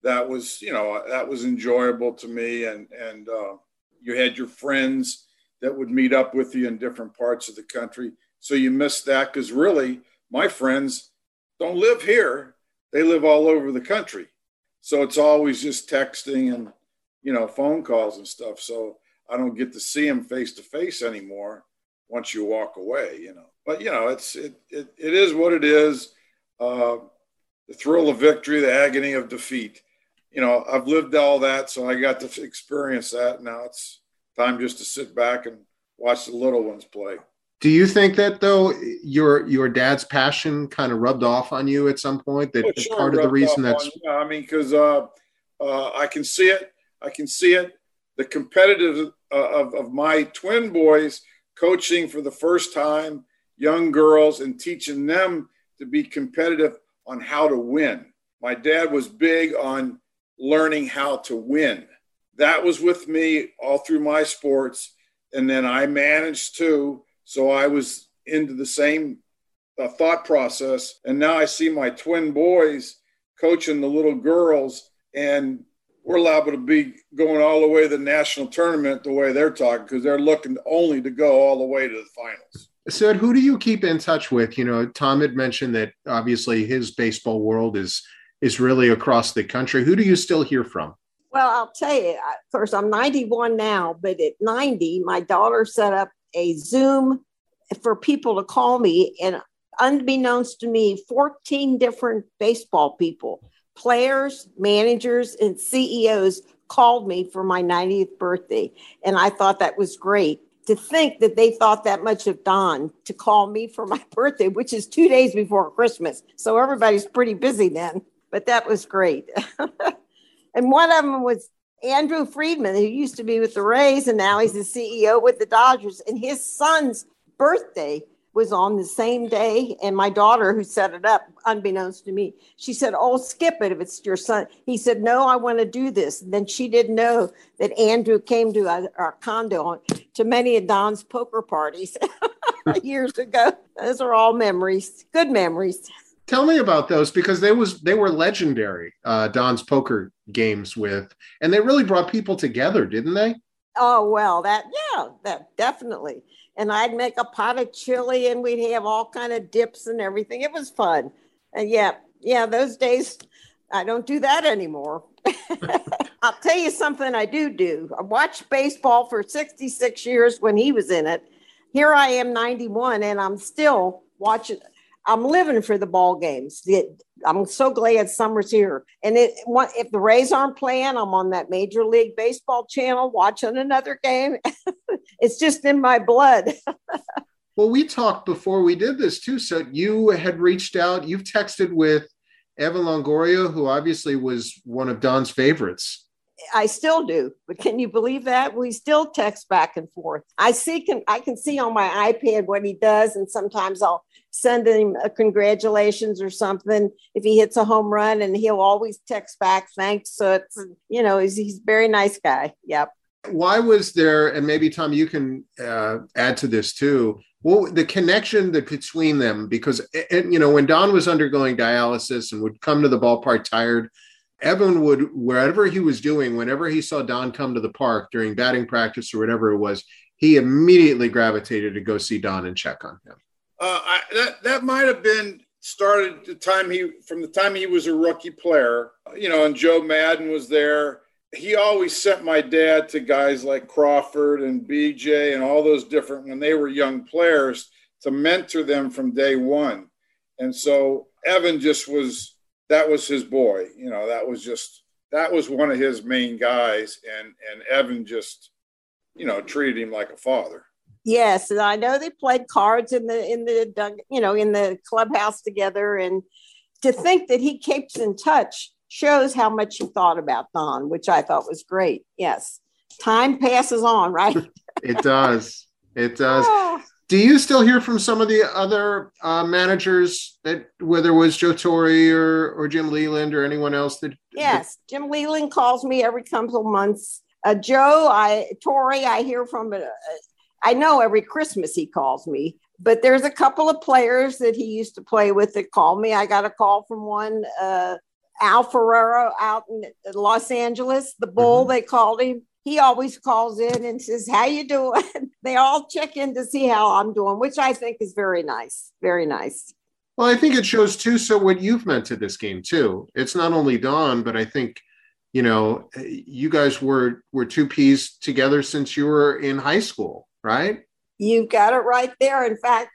That was, you know, that was enjoyable to me. And, and, uh, you had your friends that would meet up with you in different parts of the country. So you missed that because really my friends don't live here. They live all over the country. So it's always just texting and, you know, phone calls and stuff. So I don't get to see him face to face anymore once you walk away, you know. But you know, it's it it, it is what it is. Uh, the thrill of victory, the agony of defeat. You know, I've lived all that, so I got to experience that. Now it's time just to sit back and watch the little ones play. Do you think that though your your dad's passion kind of rubbed off on you at some point? That oh, sure, part of the reason that's. On, I mean, because uh, uh, I can see it. I can see it. The competitive uh, of, of my twin boys coaching for the first time young girls and teaching them to be competitive on how to win. My dad was big on learning how to win. That was with me all through my sports. And then I managed too. So I was into the same uh, thought process. And now I see my twin boys coaching the little girls and we're liable to be going all the way to the national tournament the way they're talking because they're looking only to go all the way to the finals. Sid, who do you keep in touch with? You know, Tom had mentioned that obviously his baseball world is is really across the country. Who do you still hear from? Well, I'll tell you. Of course, I'm 91 now, but at 90, my daughter set up a Zoom for people to call me, and unbeknownst to me, 14 different baseball people players, managers, and CEOs called me for my 90th birthday. And I thought that was great to think that they thought that much of Don to call me for my [laughs] birthday, which is two days before Christmas. So everybody's pretty busy then, but that was great. [laughs] And one of them was Andrew Friedman, who used to be with the Rays, and now he's the CEO with the Dodgers. And his son's birthday was on the same day. And my daughter, who set it up, unbeknownst to me, she said, Oh, skip it if it's your son. He said, No, I want to do this. And then she didn't know that Andrew came to our, our condo to many of Don's poker parties [laughs] years ago. Those are all memories, good memories. Tell me about those because they was they were legendary. Uh, Don's poker games with, and they really brought people together, didn't they? Oh well, that yeah, that definitely and I'd make a pot of chili and we'd have all kind of dips and everything. It was fun. And yeah, yeah, those days I don't do that anymore. [laughs] I'll tell you something I do do. I watched baseball for 66 years when he was in it. Here I am 91 and I'm still watching I'm living for the ball games. I'm so glad summer's here. And it, if the Rays aren't playing, I'm on that Major League Baseball channel watching another game. [laughs] it's just in my blood. [laughs] well, we talked before we did this too. So you had reached out, you've texted with Evan Longoria, who obviously was one of Don's favorites. I still do, but can you believe that we still text back and forth? I see can I can see on my iPad what he does, and sometimes I'll send him a congratulations or something if he hits a home run, and he'll always text back thanks. So it's you know he's he's a very nice guy. Yep. Why was there, and maybe Tom, you can uh, add to this too. Well, the connection that between them, because and, you know when Don was undergoing dialysis and would come to the ballpark tired, Evan would wherever he was doing, whenever he saw Don come to the park during batting practice or whatever it was, he immediately gravitated to go see Don and check on him. Uh, I, that that might have been started the time he from the time he was a rookie player. You know, and Joe Maddon was there. He always sent my dad to guys like Crawford and BJ and all those different when they were young players to mentor them from day one. And so Evan just was that was his boy. You know, that was just that was one of his main guys, and and Evan just you know treated him like a father. Yes, and I know they played cards in the in the you know in the clubhouse together, and to think that he keeps in touch shows how much he thought about Don, which I thought was great. Yes, time passes on, right? it does. It does. Oh. Do you still hear from some of the other uh, managers that whether it was Joe Torre or or Jim Leyland or anyone else that? Yes, that... Jim Leyland calls me every couple of months. Uh, Joe, I Torre, I hear from. Uh, I know every Christmas he calls me, but there's a couple of players that he used to play with that call me. I got a call from one, uh, Al Ferrara out in Los Angeles, the bull, mm-hmm. they called him. He always calls in and says, How you doing? [laughs] they all check in to see how I'm doing, which I think is very nice. Very nice. Well, I think it shows too. So what you've meant to this game too. It's not only Don, but I think you know you guys were were two peas together since you were in high school right? You got it right there. In fact,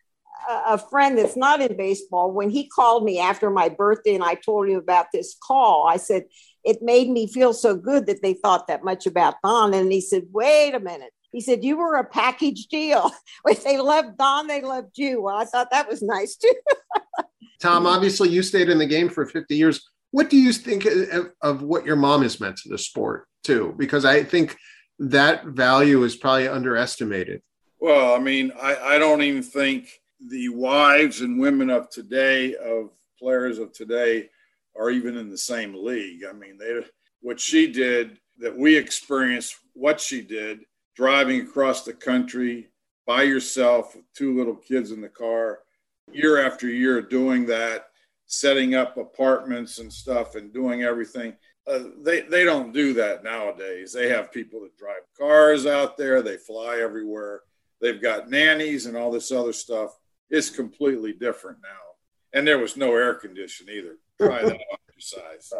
a friend that's not in baseball, when he called me after my birthday and I told him about this call, I said, it made me feel so good that they thought that much about Don. And he said, wait a minute. He said, you were a package deal. [laughs] If they loved Don, they loved you. Well, I thought that was nice too. [laughs] Tom, obviously you stayed in the game for 50 years. What do you think of, of what your mom has meant to the sport too? Because I think that value is probably underestimated. Well, I mean, I, I don't even think the wives and women of today, of players of today, are even in the same league. I mean, they what she did that we experienced, what she did, driving across the country by yourself with two little kids in the car, year after year, doing that, setting up apartments and stuff, and doing everything uh, they they don't do that nowadays. They have people that drive cars out there. They fly everywhere. They've got nannies and all this other stuff. It's completely different now. And there was no air condition either. Try that on your size.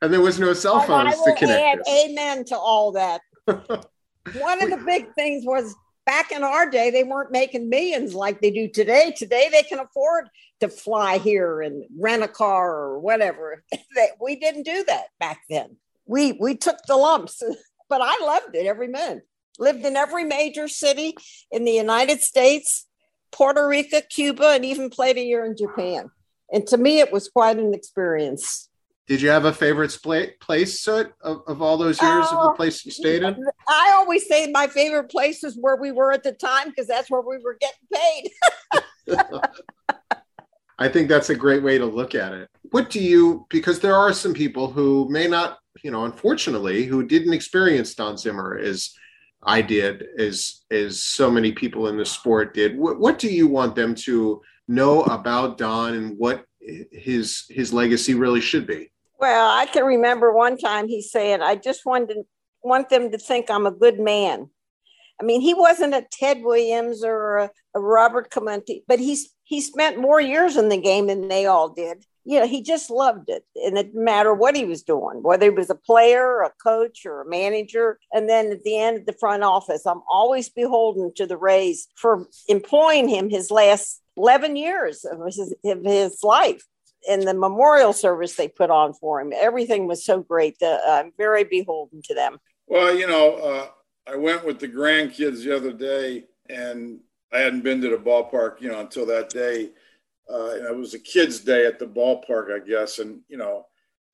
And there was no cell phones to connect. Add amen to all that. [laughs] One of the big things was back in our day, they weren't making millions like they do today. Today, they can afford to fly here and rent a car or whatever. [laughs] we didn't do that back then. We we took the lumps, [laughs] but I loved it every minute. Lived in every major city in the United States, Puerto Rico, Cuba, and even played a year in Japan. And to me, it was quite an experience. Did you have a favorite place uh, of, of all those years of the oh, place you stayed in? I always say my favorite place is where we were at the time because that's where we were getting paid. [laughs] I think that's a great way to look at it. What do you, because there are some people who may not, you know, unfortunately, who didn't experience Don Zimmer as I did, as as so many people in the sport did. What, what do you want them to know about Don and what his his legacy really should be? Well, I can remember one time he saying, "I just wanted want them to think I'm a good man." I mean, he wasn't a Ted Williams or a, a Robert Clemente, but he's he spent more years in the game than they all did. You know, he just loved it, and it didn't matter what he was doing, whether he was a player, a coach, or a manager. And then at the end of the front office, I'm always beholden to the Rays for employing him his last 11 years of his, of his life. And the memorial service they put on for him, everything was so great. Uh, I'm very beholden to them. Well, you know, uh, I went with the grandkids the other day, and I hadn't been to the ballpark, you know, until that day. Uh, and it was a kids' day at the ballpark, I guess, and you know,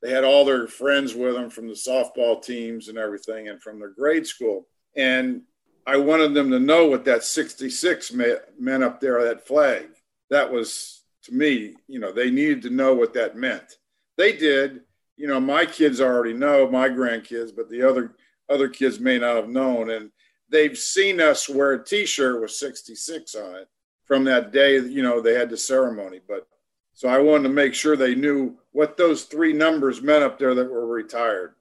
they had all their friends with them from the softball teams and everything, and from their grade school. And I wanted them to know what that 66 meant up there, that flag. That was to me, you know, they needed to know what that meant. They did. You know, my kids already know, my grandkids, but the other other kids may not have known. And they've seen us wear a T-shirt with 66 on it from that day. You know, they had the ceremony, but so I wanted to make sure they knew what those three numbers meant up there that were retired.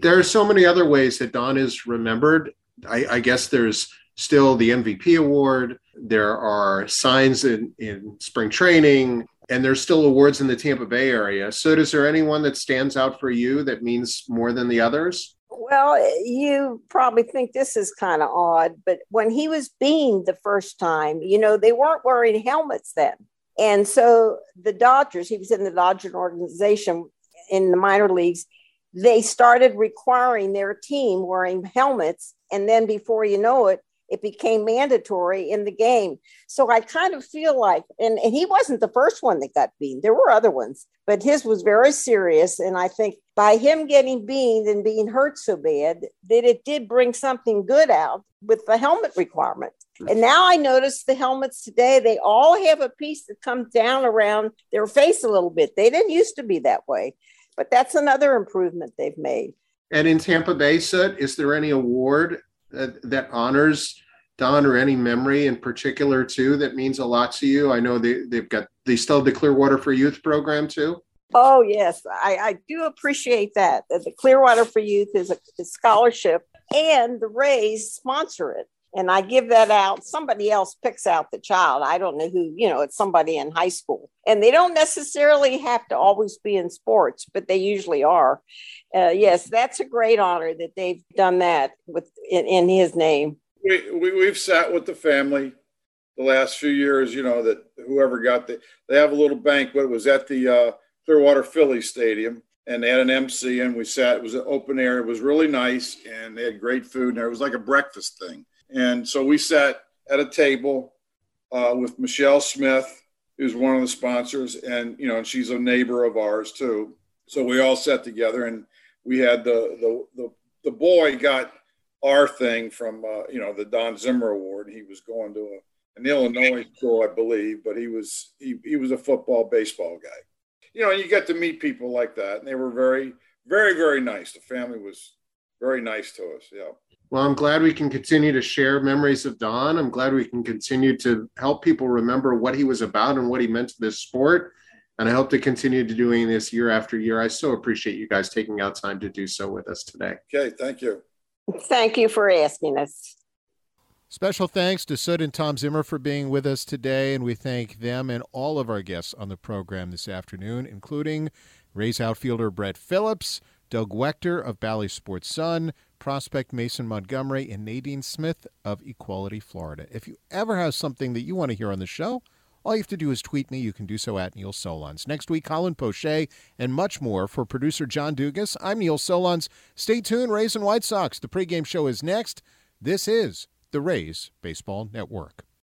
There are so many other ways that Don is remembered. I, I guess there's still the MVP award. There are signs in, in spring training, and there's still awards in the Tampa Bay area. So, is there anyone that stands out for you that means more than the others? Well, you probably think this is kind of odd, but when he was beamed the first time, you know, they weren't wearing helmets then. And so the Dodgers, he was in the Dodger organization in the minor leagues, they started requiring their team wearing helmets. And then before you know it, it became mandatory in the game. So I kind of feel like, and, and he wasn't the first one that got beamed. There were other ones, but his was very serious. And I think by him getting beamed and being hurt so bad, that it did bring something good out with the helmet requirement. Hmm. And now I notice the helmets today, they all have a piece that comes down around their face a little bit. They didn't used to be that way, but that's another improvement they've made. And in Tampa Bay, Soot, is there any award that, honors Don or any memory in particular too that means a lot to you? I know they, they've got they still have the Clearwater for Youth program too. Oh yes, I, I do appreciate that. The Clearwater for Youth is a, a scholarship, and the Rays sponsor it and I give that out. Somebody else picks out the child. I don't know who, you know, it's somebody in high school. And they don't necessarily have to always be in sports, but they usually are. Uh, yes, that's a great honor that they've done that with in, in his name. We, we, we've sat with the family the last few years, you know, that whoever got the, they have a little banquet. It was at the uh, Clearwater Phillies Stadium and they had an MC and we sat, it was an open air. It was really nice and they had great food and it was like a breakfast thing and so we sat at a table uh, with Michelle Smith, who's one of the sponsors, and you know, and she's a neighbor of ours too. So we all sat together, and we had the the the, the boy got our thing from uh, you know the Don Zimmer Award. He was going to a, an Illinois school, I believe, but he was he, he was a football baseball guy. You know, you get to meet people like that, and they were very very very nice. The family was very nice to us. Yeah. Well, I'm glad we can continue to share memories of Don. I'm glad we can continue to help people remember what he was about and what he meant to this sport. And I hope to continue to doing this year after year. I so appreciate you guys taking out time to do so with us today. Okay, thank you. Thank you for asking us. Special thanks to Soot and Tom Zimmer for being with us today, and we thank them and all of our guests on the program this afternoon, including Rays outfielder Brett Phillips, Doug Waechter of Bally Sports Sun, prospect Mason Montgomery, and Nadine Smith of Equality Florida. If you ever have something that you want to hear on the show, all you have to do is tweet me. You can do so at Neil Solondz. Next week, Colin Poche and much more. For producer John Dugas, I'm Neil Solondz. Stay tuned, Rays and White Sox. The pregame show is next. This is the Rays Baseball Network.